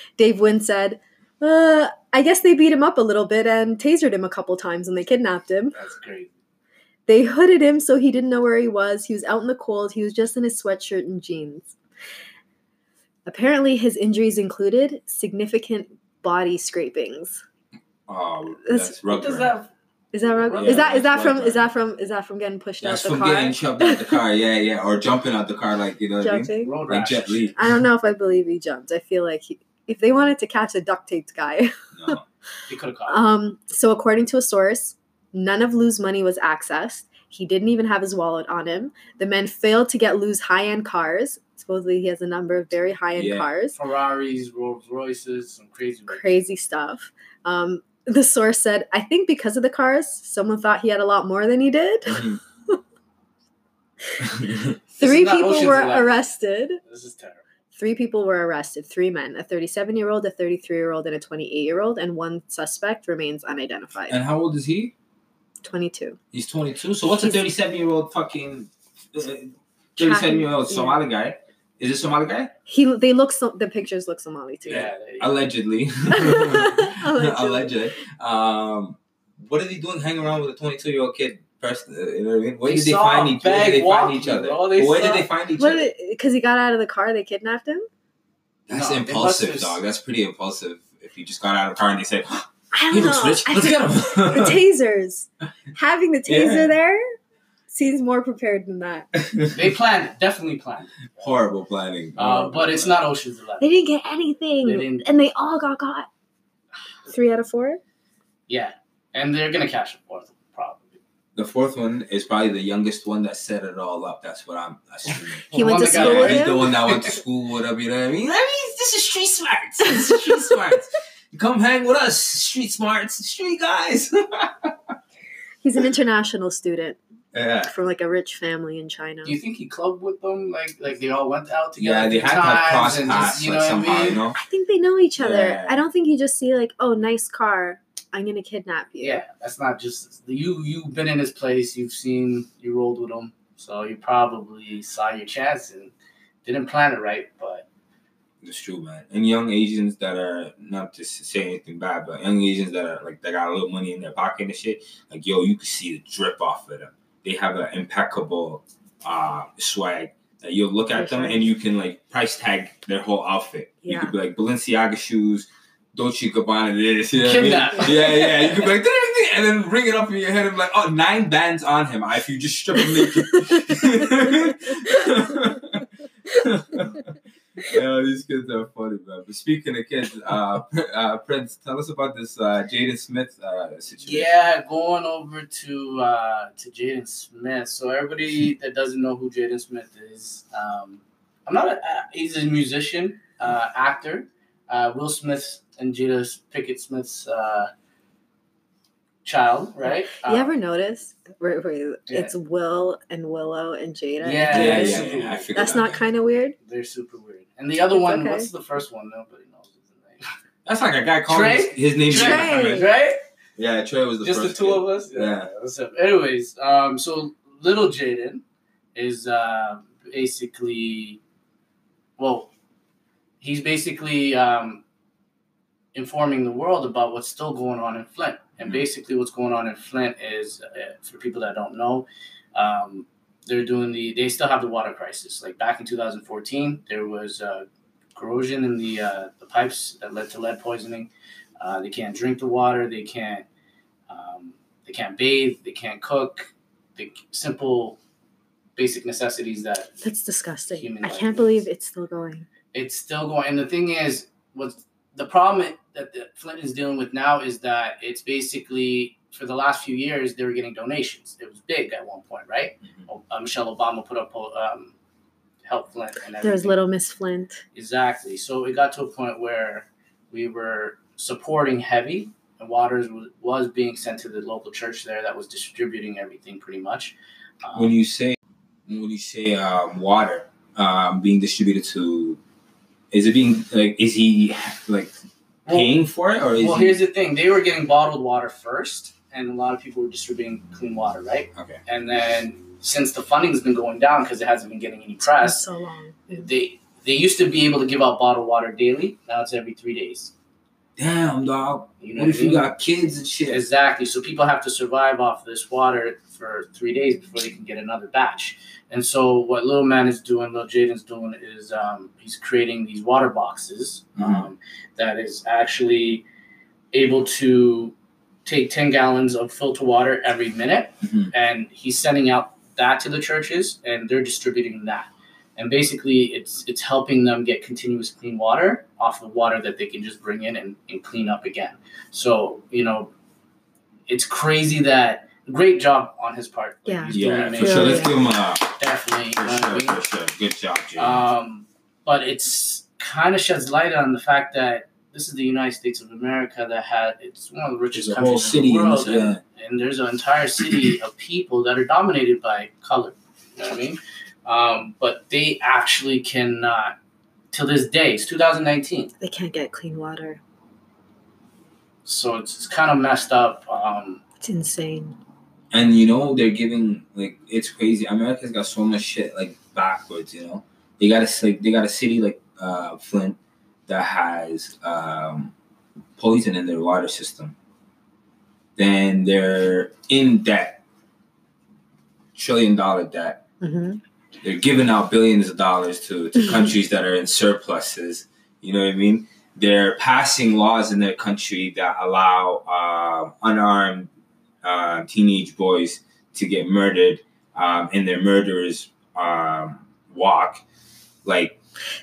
S2: Dave Wynn said, uh, I guess they beat him up a little bit and tasered him a couple times when they kidnapped him.
S3: That's great.
S2: They hooded him so he didn't know where he was. He was out in the cold. He was just in his sweatshirt and jeans. Apparently, his injuries included significant body scrapings.
S1: oh,
S2: That's-
S1: that's
S3: What does that?
S2: Is that right?
S3: Yeah,
S2: is that is that from is that from is that from getting pushed
S1: That's
S2: out the
S1: from
S2: car?
S1: getting shoved out the car. Yeah, yeah, or jumping out the car, like you know what I mean?
S2: Jumping?
S3: Road
S1: Like
S3: rash.
S1: Jet Li.
S2: I don't know if I believe he jumped. I feel like he, if they wanted to catch a duct taped guy.
S1: No.
S3: He could have caught. him.
S2: Um, so according to a source, none of Lu's money was accessed. He didn't even have his wallet on him. The men failed to get Lu's high-end cars. Supposedly, he has a number of very high-end
S1: Yeah.
S2: cars.
S3: Ferraris, Rolls Royces, some crazy.
S2: Crazy stuff. Um, the source said, "I think because of the cars, someone thought he had a lot more than he did."
S1: Mhm.
S2: Three people were
S3: Eleven.
S2: arrested.
S3: This is terrible.
S2: Three people were arrested. Three men: a 37-year-old, a 33-year-old, and a 28-year-old, and one suspect remains unidentified.
S1: and how old is he?
S2: 22.
S1: He's 22. So what's a 37 year old fucking 37 year old
S2: Yeah.
S1: Somali guy? Is it Somali guy?
S2: He they look so the pictures look Somali too.
S3: Yeah.
S1: Allegedly.
S2: Allegedly.
S1: Allegedly. Um, what are they doing hanging around with a 22 year old kid? Person, uh, you know what I mean? Where did they find each? Where did they find each other?
S3: bro. They
S1: Where
S3: saw-
S1: did they find each
S2: What?
S1: other?
S2: Because he got out of the car, they kidnapped him.
S1: That's
S3: No,
S1: impulsive,
S3: must have-
S1: dog. That's pretty impulsive. If you just got out of the car and they said,
S2: I
S1: "He
S2: don't
S1: looks
S2: know.
S1: rich, let's
S2: think
S1: get him."
S2: the tasers. Having the taser
S1: Yeah.
S2: there seems more prepared than that.
S3: They planned it. Definitely planned.
S1: Horrible planning.
S3: Uh,
S1: Horrible
S3: but it's
S1: planning.
S3: not Ocean's Eleven.
S2: They didn't get anything,
S3: They didn't-
S2: and they all got caught. Three out of four.
S3: Yeah, and they're gonna catch the fourth one, probably.
S1: The fourth one is probably the youngest one that set it all up. That's what I'm assuming.
S2: He went to school
S3: it.
S2: with
S1: he's the one that went to school with him. You know what I mean? I mean, this is street smarts. This is street smarts. Come hang with us, street smarts, street guys.
S2: He's an international student
S1: yeah,
S2: from like a rich family in China.
S3: Do you think he clubbed with them? Like, like they all went out together.
S1: yeah. They had to have cross paths
S3: just, you
S1: like
S3: know what I mean?
S1: You know?
S2: I think they know each other.
S1: Yeah.
S2: I don't think you just see like, oh, nice car. I'm gonna kidnap you.
S3: Yeah, that's not just you. You've been in his place. You've seen. You rolled with him, so you probably saw your chance and didn't plan it right. But
S1: It's true, man. And young Asians that are not to say anything bad, but young Asians that are like they got a little money in their pocket and shit. Like yo, you can see the drip off of them. They have an impeccable uh, swag. That you'll look at
S2: For
S1: them
S2: sure.
S1: and you can like price tag their whole outfit. You could be like Balenciaga shoes, Dolce Gabbana this. You know what I mean? Yeah, yeah. You could be like, "Ding, ding," and then ring it up in your head and be like, oh, nine bands on him. If you just strip him naked. yeah, these kids are funny. But speaking of kids, uh, uh, Prince, tell us about this uh, Jaden Smith uh, situation.
S3: yeah, going over to uh, to Jaden Smith. So everybody that doesn't know who Jaden Smith is, um, I'm not. A, uh, he's a musician, uh, actor. Uh, Will Smith and Jada Pinkett Smith's uh, child, right?
S2: You
S3: Uh,
S2: ever notice where, where
S3: Yeah.
S2: it's Will and Willow and Jada?
S3: Yeah,
S1: yeah,
S3: it's
S1: yeah. yeah, I
S3: weird.
S1: figured
S2: That's not kind of weird.
S3: They're super weird. And the other one,
S2: okay.
S3: what's the first one? Nobody knows his name.
S1: That's like a guy calling
S3: Trey?
S1: his, his name.
S2: Trey.
S3: right?
S1: Yeah, Trey was the
S3: Just the two
S1: kid.
S3: of us.
S1: Yeah.
S3: What's up? Anyways, um, so little Jaden is uh, basically, well, he's basically um, informing the world about what's still going on in Flint. And basically, what's going on in Flint is, uh, for people that don't know, um, they're doing the. They still have the water crisis. Like back in 2014, there was uh, corrosion in the uh, the pipes that led to lead poisoning. Uh, they can't drink the water. They can't. Um, they can't bathe. They can't cook. The simple, basic necessities that
S2: That's disgusting. I can't
S3: is-
S2: believe it's still going.
S3: it's still going. And the thing is, what's the problem that the Flint is dealing with now is that it's basically for the last few years they were getting donations. It was big at one point, right?
S1: Mhm.
S3: Uh, Michelle Obama put up um, help Flint and everything.
S2: There's little Miss Flint.
S3: Exactly. So it got to a point where we were supporting heavy and water was, was being sent to the local church there that was distributing everything pretty much. Um,
S1: When you say when you say um, water um, being distributed to, is it being like is he like
S3: well,
S1: paying for it or is
S3: well,
S1: he?
S3: here's the thing: they were getting bottled water first, and a lot of people were distributing clean water, right?
S1: Okay.
S3: And then since the funding's been going down because it hasn't been getting any
S2: That's
S3: press,
S2: so long.
S3: they they used to be able to give out bottled water daily. Now it's every three days.
S1: Damn, dog.
S3: You know
S1: What
S3: what,
S1: if
S3: I
S1: you got kids and shit?
S3: Exactly. So people have to survive off this water for three days before they can get another batch. And so what Little Man is doing, Little Jaden's doing, is um, he's creating these water boxes um, that is actually able to take 10 gallons of filter water every minute.
S1: Mhm.
S3: And he's sending out that to the churches and they're distributing that. And basically, it's it's helping them get continuous clean water off of water that they can just bring in and, and clean up again. So, you know, it's crazy that great job on his part. Like,
S2: Yeah.
S3: he's doing
S1: Yeah, for
S3: amazing.
S1: sure. Let's give him a
S3: Definitely.
S1: for
S3: know what I
S1: sure,
S3: mean?
S1: for sure. Good job, Jay.
S3: Um, but it's kind of sheds light on the fact that this is the United States of America that had it's one of the richest
S1: There's
S3: countries in
S1: in
S3: the world,
S1: this,
S3: and, and there's an entire city of people that are dominated by color. You know what I mean? Um, but they actually cannot, till this day, it's 2019,
S2: They can't get clean water.
S3: so it's, it's kind of messed up. Um,
S2: It's insane.
S1: And you know they're giving like it's crazy. America's got so much shit like backwards. You know they got a like they got a city like uh, Flint that has um, poison in their water system. Then they're in debt, trillion dollar debt.
S2: hmm
S1: They're giving out billions of dollars to to countries that are in surpluses. You know what I mean? They're passing laws in their country that allow um unarmed uh, teenage boys to get murdered um, and their murderers um, walk. Like,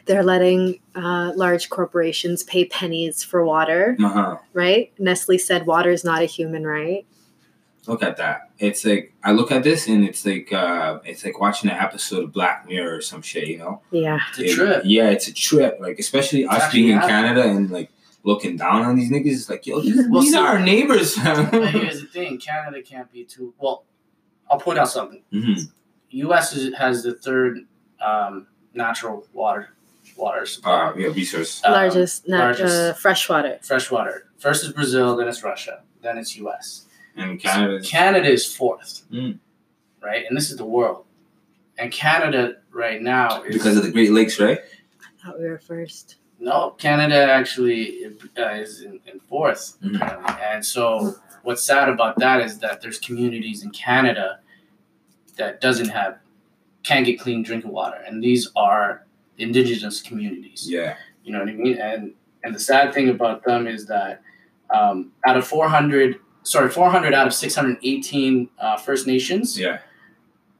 S2: They're letting uh, large corporations pay pennies for water,
S1: uh-huh.
S2: right? Nestle said water is not a human right.
S1: look at that. It's like I look at this and it's like uh, it's like watching an episode of Black Mirror or some shit. You know?
S2: Yeah.
S3: it's a
S1: It-
S3: trip.
S1: Yeah, it's a trip. Like especially
S3: It's
S1: us
S3: actually
S1: being in
S3: happening.
S1: Canada and like looking down on these niggas. It's like yo, these,
S3: Well,
S1: these
S3: see-
S1: are our neighbors.
S3: But here's the thing: Canada can't be too well. I'll point out something.
S1: Mhm.
S3: U.S. Is, has the third um, natural water water supply.
S1: Uh, yeah, resource.
S3: Um,
S2: largest, nat-
S3: largest.
S2: Uh, fresh water.
S3: fresh water. First is Brazil, then it's Russia, then it's U.S.
S1: And Canada.
S3: Canada is fourth,
S1: Mm.
S3: right? And this is the world. And Canada right now is
S1: Because of the Great Lakes, right?
S2: I thought we were first.
S3: No Canada actually uh, is in, in 4th
S1: Mhm.
S3: apparently. And so what's sad about that is that there's communities in Canada that doesn't have can't get clean drinking water, and these are indigenous communities.
S1: Yeah.
S3: You know what I mean? And and the sad thing about them is that um, out of 400, sorry, 400 out of 618 uh, First Nations
S1: Yeah.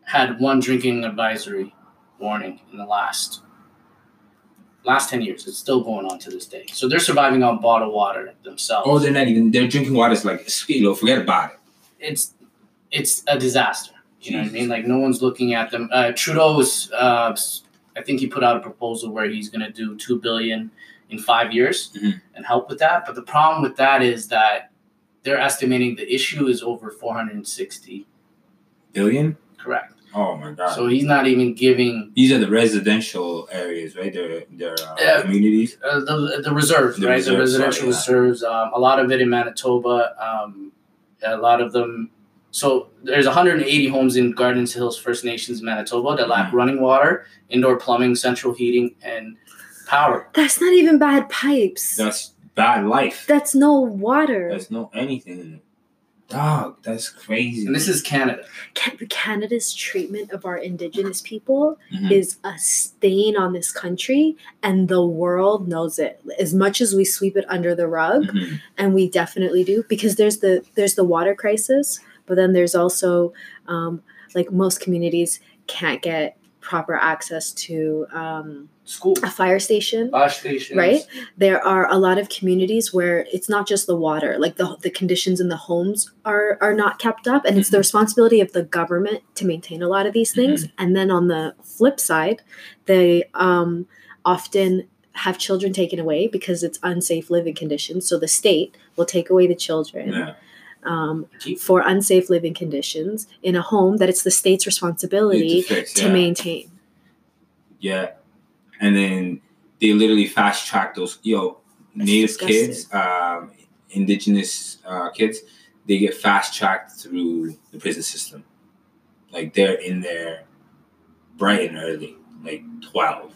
S3: had one drinking advisory warning in the last last 10 years. It's still going on to this day. So they're surviving on bottled water themselves.
S1: Oh, they're not even they're drinking water is like you know, forget about it.
S3: it's it's a disaster. You know what I mean? Like no one's looking at them. Uh, Trudeau's, uh, I think he put out a proposal where he's going to do two billion in five years
S1: Mhm.
S3: and help with that. But the problem with that is that they're estimating the issue is over 460
S1: billion
S3: Correct.
S1: Oh my god.
S3: So he's not even giving
S1: These are the residential areas, right? They're they're uh,
S3: Yeah.
S1: communities.
S3: uh, the the reserves,
S1: The
S3: right?
S1: reserves,
S3: the residential
S1: sorry, yeah.
S3: reserves. Um, a lot of it in Manitoba. Um, a lot of them. So there's 180 homes in Gardens Hills First Nations, Manitoba, that lack
S1: Mhm.
S3: running water, indoor plumbing, central heating, and power.
S2: That's not even bad pipes.
S1: That's bad life.
S2: That's no water.
S1: There's no anything in it. Dog, that's crazy.
S3: And this is Canada.
S2: Ca- Canada's treatment of our indigenous people
S1: Mhm.
S2: is a stain on this country, and the world knows it. As much as we sweep it under the rug,
S1: Mhm.
S2: and we definitely do, because there's the there's the water crisis, but then there's also um, like most communities can't get proper access to um,
S3: School,
S2: a fire station.
S3: fire stations,
S2: Right? There are a lot of communities where it's not just the water, like the, the conditions in the homes are, are not kept up. And it's the responsibility of the government to maintain a lot of these things. And then on the flip side, they um, often have children taken away because it's unsafe living conditions. So the state will take away the children
S1: Yeah.
S2: Um, for unsafe living conditions in a home that it's the state's responsibility
S1: To fix,
S2: to
S1: yeah.
S2: maintain.
S1: Yeah. And then they literally fast track those yo
S2: That's
S1: native
S2: disgusting.
S1: kids, um, indigenous uh, kids. They get fast tracked through the prison system. Like they're in there bright and early, like 12,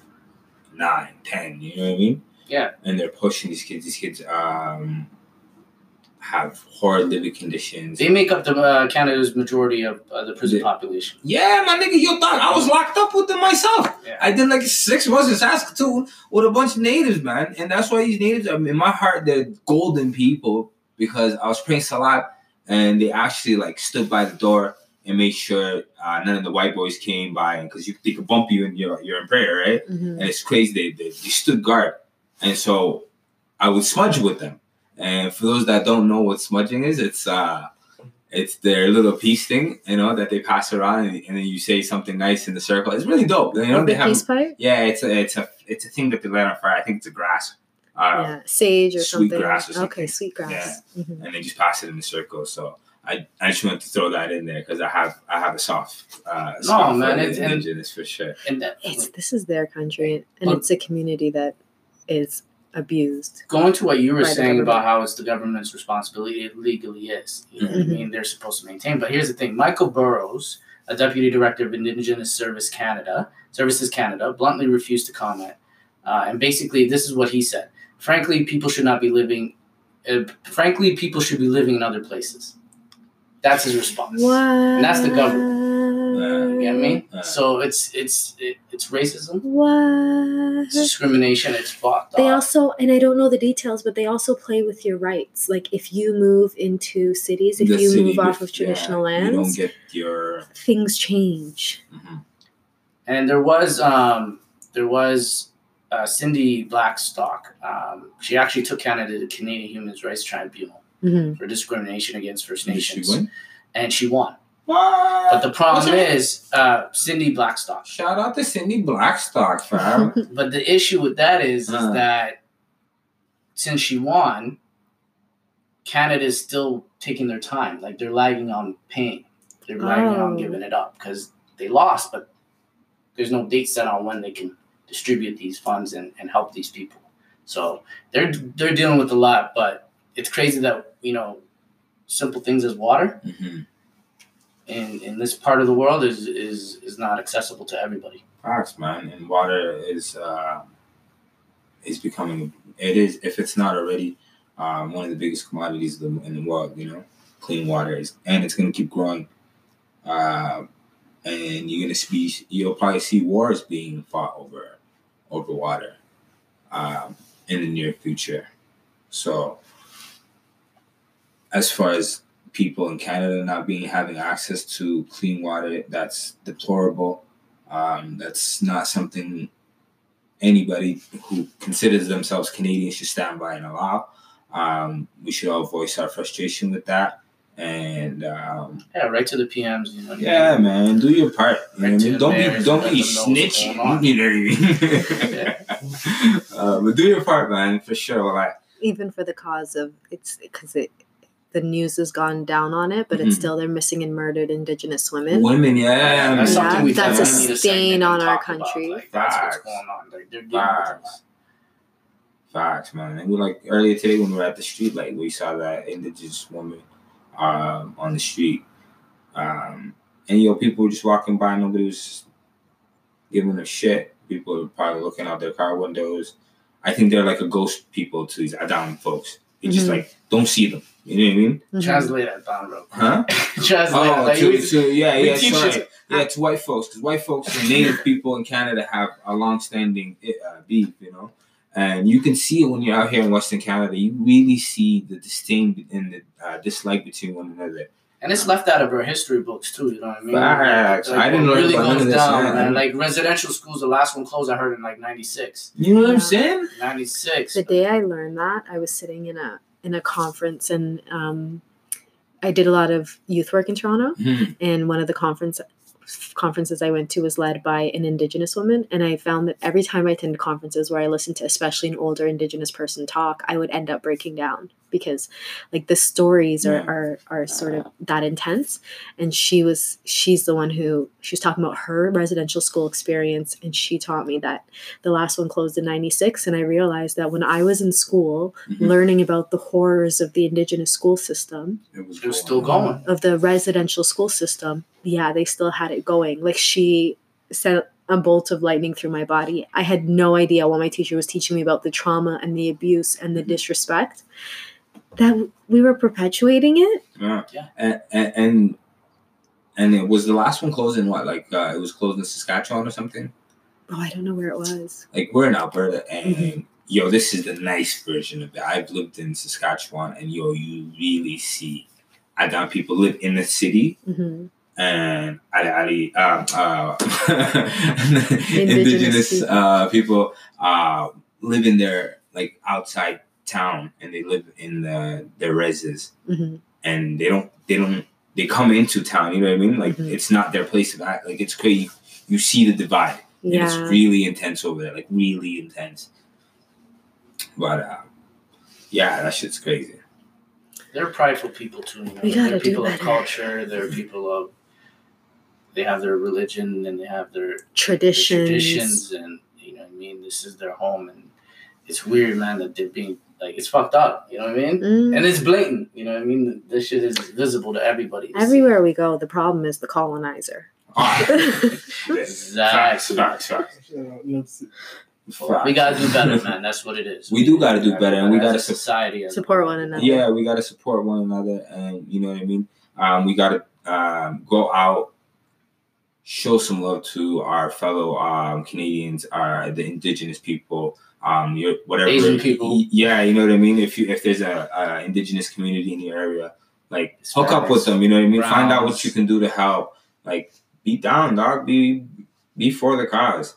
S1: 9, 10, you know what I mean?
S3: Yeah.
S1: And they're pushing these kids. These kids um, have horrid living conditions.
S3: They make up the uh, Canada's majority of uh, the prison
S1: Yeah.
S3: population.
S1: Yeah, my nigga, yo, dog, I was locked up with them myself.
S3: Yeah.
S1: I did like six months in Saskatoon with a bunch of natives, man. And that's why these natives, I mean, in my heart, they're golden people because I was praying Salat and they actually like stood by the door and made sure uh, none of the white boys came by because you they could bump you and you're, you're in prayer, right?
S2: Mhm.
S1: and it's crazy. They, they, they stood guard, and so I would smudge with them. And for those that don't know what smudging is, it's uh, it's their little peace thing, you know, that they pass around, and, and then you say something nice in the circle. It's really dope. You know, they have
S2: peace pipe?
S1: yeah, it's a it's a it's a thing that they light on fire. I think it's a grass, uh,
S2: yeah, sage or
S1: sweet
S2: something.
S1: grass or
S2: Okay, sweet grass. Mhm.
S1: and they just pass it in the circle. So. I, I just wanted to throw that in there because I have I have a soft uh soft
S3: man,
S1: for
S3: it's- and-
S1: indigenous for sure.
S3: And that,
S2: It's this is their country, and
S3: Well-
S2: it's a community that is abused.
S3: going to what you were saying about how it's the government's responsibility, it legally is. You know what I mean? They're supposed to maintain. But here's the thing Michael Burrows, a deputy director of Indigenous Service Canada, Services Canada, bluntly refused to comment. Uh, and basically, this is what he said Frankly, people should not be living, uh, frankly, people should be living in other places. That's his response.
S2: What?
S3: that's the
S2: government.
S3: You get me?
S1: Uh.
S3: So it's it's it, it's racism,
S2: What?
S3: it's discrimination, it's fucked
S2: They
S3: up.
S2: also, and I don't know the details, but they also play with your rights. Like if you move into cities, if
S1: The
S2: you
S1: city
S2: move off of traditional
S1: yeah, you don't get your
S2: things change.
S1: mhm.
S3: and there was um there was uh, Cindy Blackstock. Um, she actually took Canada to Canadian Human Rights Tribunal
S2: hmm
S3: for discrimination against First
S1: Did she
S3: Nations,
S1: win?
S3: and she won.
S1: What?
S3: But the problem is uh, Cindy Blackstock.
S1: Shout out to Cindy Blackstock, fam.
S3: But the issue with that is,
S1: Uh.
S3: is that since she won, Canada is still taking their time. Like they're lagging on paying. They're lagging on
S2: Oh.
S3: giving it up because they lost, but there's no date set on when they can distribute these funds and, and help these people. So they're they're dealing with a lot, but it's crazy that you know simple things as water
S1: hmm
S3: in, in this part of the world is is is not accessible to everybody.
S1: Facts, man. And water is uh, is becoming. It is if it's not already um, one of the biggest commodities in the, world. You know, clean water is, and it's gonna keep growing. Uh, and you're gonna see you'll probably see wars being fought over over water um, in the near future. So, as far as people in Canada not being having access to clean water, that's deplorable. Um, that's not something anybody who considers themselves Canadian should stand by and allow. Um, we should all voice our frustration with that. And um,
S3: Yeah, right to the PMs. You know. what I mean?
S1: yeah, man, do your part. You know what I
S3: Right to
S1: mean?
S3: the
S1: Don't be
S3: mayors
S1: don't be
S3: let them know what's
S1: snitching. You know what I mean? uh, but do your part, man, for sure. Like,
S2: Even for the cause of it's because it, the news has gone down on it, but it's
S1: Mhm.
S2: still they're missing and murdered Indigenous women.
S1: women, yeah,
S3: That's
S1: man.
S3: something we
S2: that's a
S3: definitely need to
S2: stain on our
S3: talk about,
S2: country.
S3: like, that's what's
S1: Facts.
S3: going on. Like, they're dealing with a lot.
S1: Facts. Facts, man. And we like earlier today when we were at the street, like we saw that indigenous woman um, on the street. Um, and you know, people were just walking by, nobody was giving a shit. People were probably looking out their car windows. I think they're like a ghost people to these Adam folks. You just
S2: Mhm.
S1: like don't see them. You know what I mean?
S3: Translate that down, bro.
S1: Huh?
S3: Translate.
S1: Oh,
S3: like,
S1: to,
S3: we-
S1: to, yeah, yeah, sorry.
S3: it.
S1: Yeah, to white folks, because white folks and native people in Canada have a long-standing uh, beef, you know, and you can see it when you're out here in Western Canada. You really see the disdain and the uh, dislike between one another.
S3: and it's left out of our history books too. You know what I mean?
S1: Facts. I didn't
S3: what
S1: learn
S3: really
S1: about none
S3: goes
S1: this,
S3: down,
S1: man.
S3: man. Like residential schools, the last one closed. I heard in like '96.
S1: You know what I'm saying?
S3: '96.
S2: The day I learned that, I was sitting in a in a conference and um, I did a lot of youth work in Toronto.
S1: Mhm.
S2: And one of the conference conferences I went to was led by an Indigenous woman, and I found that every time I attended conferences where I listened to, especially an older Indigenous person talk, I would end up breaking down because, like, the stories are
S1: Yeah.
S2: are are sort of that intense. And she was she's the one who she was talking about her residential school experience, and she taught me that the last one closed in '96, and I realized that when I was in school
S1: Mhm.
S2: learning about the horrors of the Indigenous school system
S1: It was,
S3: It was still going.
S2: of the residential school system, yeah, they still had it going. Like she sent a bolt of lightning through my body. I had no idea what my teacher was teaching me about the trauma and the abuse and the
S1: Mhm.
S2: disrespect. That we were perpetuating it.
S1: Yeah.
S3: Yeah.
S1: And, and and and it was the last one closed in what? Like uh, it was closed in Saskatchewan or something.
S2: Oh, I don't know where it was.
S1: Like we're in Alberta, and
S2: Mhm.
S1: yo, this is the nice version of it. I've lived in Saskatchewan, and yo, you really see. I got people live in the city,
S2: hmm
S1: and Ali Ali, uh, uh,
S2: Indigenous
S1: indigenous
S2: people.
S1: uh, people uh, live in their like outside town, and they live in the their reses
S2: hmm
S1: and they don't they don't they come into town you know what i mean like
S2: Mhm.
S1: it's not their place of act like it's crazy you see the divide and it's really intense over there like really intense but uh yeah that shit's crazy
S3: They're prideful people too. You know?
S2: We gotta
S3: they're
S2: do
S3: people of culture. They're people of. They have their religion and they have their, their
S2: Traditions.
S3: traditions, and you know what I mean. This is their home, and it's weird, man, that they're being like it's fucked up. You know what I mean?
S2: Mm.
S3: And it's blatant. You know what I mean? This shit is visible to everybody. to see.
S2: Everywhere we go, the problem is the colonizer.
S3: Exactly.
S1: facts, facts.
S3: We gotta do better, man. That's what it is.
S1: We do gotta do better, and we gotta
S3: a society.
S2: Support one another.
S1: yeah we gotta support one another and you know what i mean um we gotta um go out show some love to our fellow um canadians our the indigenous people um your whatever
S3: Asian people.
S1: yeah you know what i mean? If you if there's a, a indigenous community in your area like hook up with them. you know what i mean? Find out what you can do to help like be down dog be be for the cause.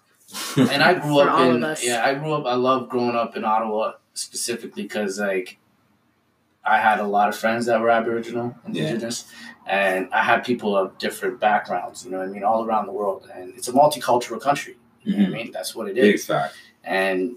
S3: And I grew
S2: For
S3: up in yeah, I grew up. I love growing up in Ottawa specifically because like I had a lot of friends that were Aboriginal, Indigenous, and I had people of different backgrounds. You know what I mean, all around the world, and it's a multicultural country. You know what I mean, that's what it is.
S1: fact
S3: And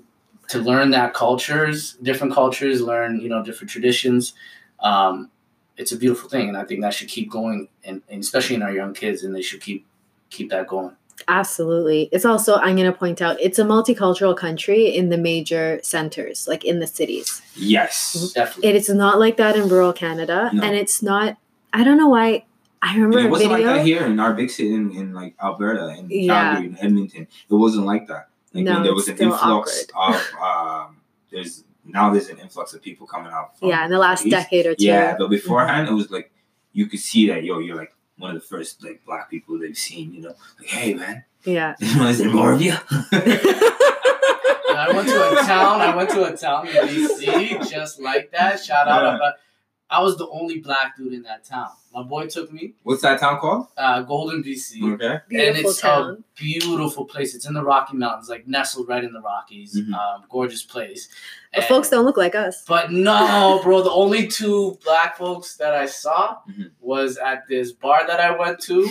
S3: to learn that cultures, different cultures, learn you know different traditions. Um, it's a beautiful thing, and I think that should keep going, and, and especially in our young kids, and they should keep keep that going.
S2: Absolutely. It's also, I'm going to point out, it's a multicultural country in the major centers, like in the cities.
S1: yes
S3: Definitely.
S2: It is not like that in rural Canada.
S1: No.
S2: And it's not, I don't know why. I remember
S1: And it wasn't
S2: video.
S1: like that here in our big city in, in like Alberta and
S2: Yeah.
S1: Calgary and Edmonton. It wasn't like that. Like
S2: No,
S1: there
S2: it's
S1: was an influx of um there's now there's an influx of people coming out. from
S2: yeah, in the last decade or two.
S1: Yeah, but beforehand it was like you could see that yo, you're like one of the first like black people they've seen, you know. Like, hey man,
S2: Yeah.
S1: is there more of you?
S3: I went to a town. I went to a town in BC just like that. Shout out!
S1: Yeah.
S3: About- I was the only black dude in that town. My boy took me,
S1: What's that town called?
S3: uh, Golden, BC,
S1: Okay.
S3: and
S2: Beautiful
S3: it's
S2: town.
S3: a beautiful place. It's in the Rocky Mountains, like nestled right in the Rockies.
S1: Mhm.
S3: Um, gorgeous place.
S2: But
S3: And-
S2: folks don't look like us.
S3: But no, bro. The only two black folks that I saw
S1: Mhm.
S3: was at this bar that I went to.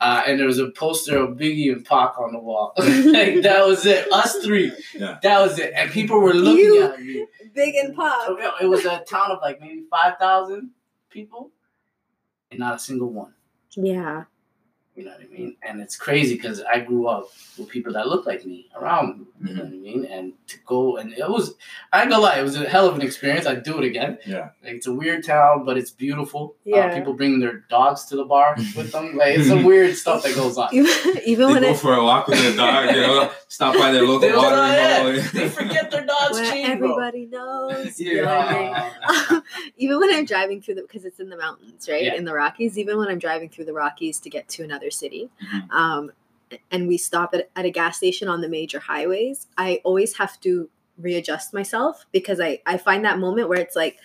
S3: Uh, and there was a poster of Biggie and Pac on the wall. like, that was it. Us three.
S1: Yeah.
S3: That was it. And people were looking
S2: You-
S3: at me.
S2: Big and pop.
S3: So, It was a town of like maybe 5,000 people. And not a single one.
S2: Yeah.
S3: You know what I mean? And it's crazy because I grew up with people that look like me around me. You know
S1: Mhm.
S3: what I mean? And to go and it was I ain't gonna lie, it was a hell of an experience. I'd do it again.
S1: Yeah.
S3: Like it's a weird town, but it's beautiful. Uh,
S2: Yeah.
S3: people bring their dogs to the bar with them. Like it's some weird stuff that goes on.
S2: Even, even
S1: They
S2: when
S1: go
S2: it,
S1: for a walk with their dog, you know, stop by their local
S3: They don't
S1: watering hole.
S3: They forget their dog's
S2: where
S3: chain, bro.
S2: everybody knows.
S1: Yeah.
S2: you know what I mean?
S3: Uh,
S2: even when I'm driving through the because it's in the mountains, right?
S3: Yeah.
S2: In the Rockies. Even when I'm driving through the Rockies to get to another city,
S1: Mhm.
S2: um, and we stop at, at a gas station on the major highways, I always have to readjust myself because I I find that moment where it's like.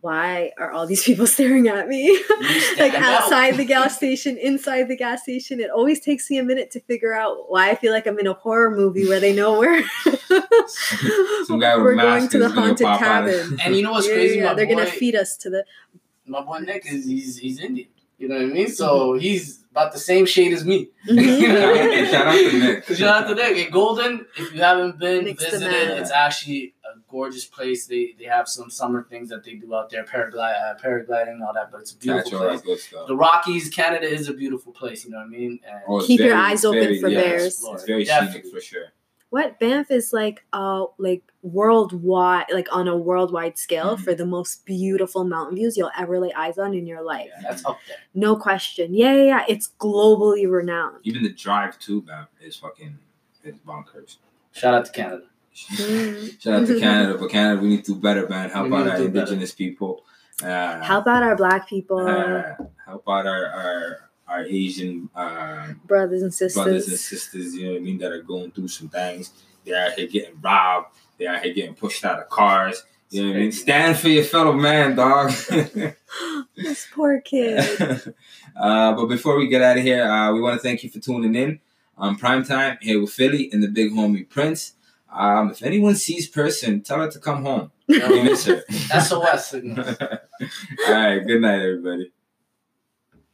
S2: Why are all these people staring at me? like
S3: stand out.
S2: outside the gas station, inside the gas station. It always takes me a minute to figure out why I feel like I'm in a horror movie where they know where
S1: Some guy with
S2: we're going to the haunted cabin.
S3: And you know what's
S2: Yeah,
S3: crazy?
S2: yeah,
S3: My
S2: they're
S3: boy,
S2: gonna feed us to the.
S3: my boy Nick is he's he's Indian. You know what I mean? So he's about the same shade as me.
S2: Mhm.
S1: Shout out to Nick.
S3: Shout out to Nick. In Golden, if you haven't been
S2: Nick's
S3: visited, it's actually a gorgeous place. They they have some summer things that they do out there, paraglide, uh, paragliding, and all that. But it's a beautiful
S1: Catch all
S3: place.
S1: that good stuff.
S3: The Rockies, Canada is a beautiful place. You know what I mean? And
S1: Oh, it's
S2: Keep your eyes open
S1: very-
S2: for
S1: yes,
S2: bears.
S1: It's very
S3: Definitely.
S1: scenic for sure.
S2: What Banff is like uh like worldwide like on a worldwide scale
S1: Mhm.
S2: for the most beautiful mountain views you'll ever lay eyes on in your life.
S3: yeah, that's up there.
S2: No question. Yeah, yeah, yeah. It's globally renowned.
S1: Even the drive to Banff is fucking is bonkers.
S3: Shout out to Canada.
S2: Mm.
S1: Shout out to Canada, but Canada, we need to do better, man. Help
S3: We
S1: out our
S3: to do better.
S1: indigenous people. Uh,
S2: How about our black people,
S1: uh, help out our our, our Asian uh,
S2: brothers and sisters?
S1: brothers and sisters. You know what I mean? That are going through some things. They're out here getting robbed. They're out here getting pushed out of cars. You know what I mean? Stand for your fellow man, dog.
S2: this poor kid.
S1: uh, but before we get out of here, uh, we want to thank you for tuning in on Prime Time here with Philly and the big homie Prince. Um, if anyone sees person, tell her to come home. We miss her.
S3: SOS signal.
S1: All right. Good night, everybody.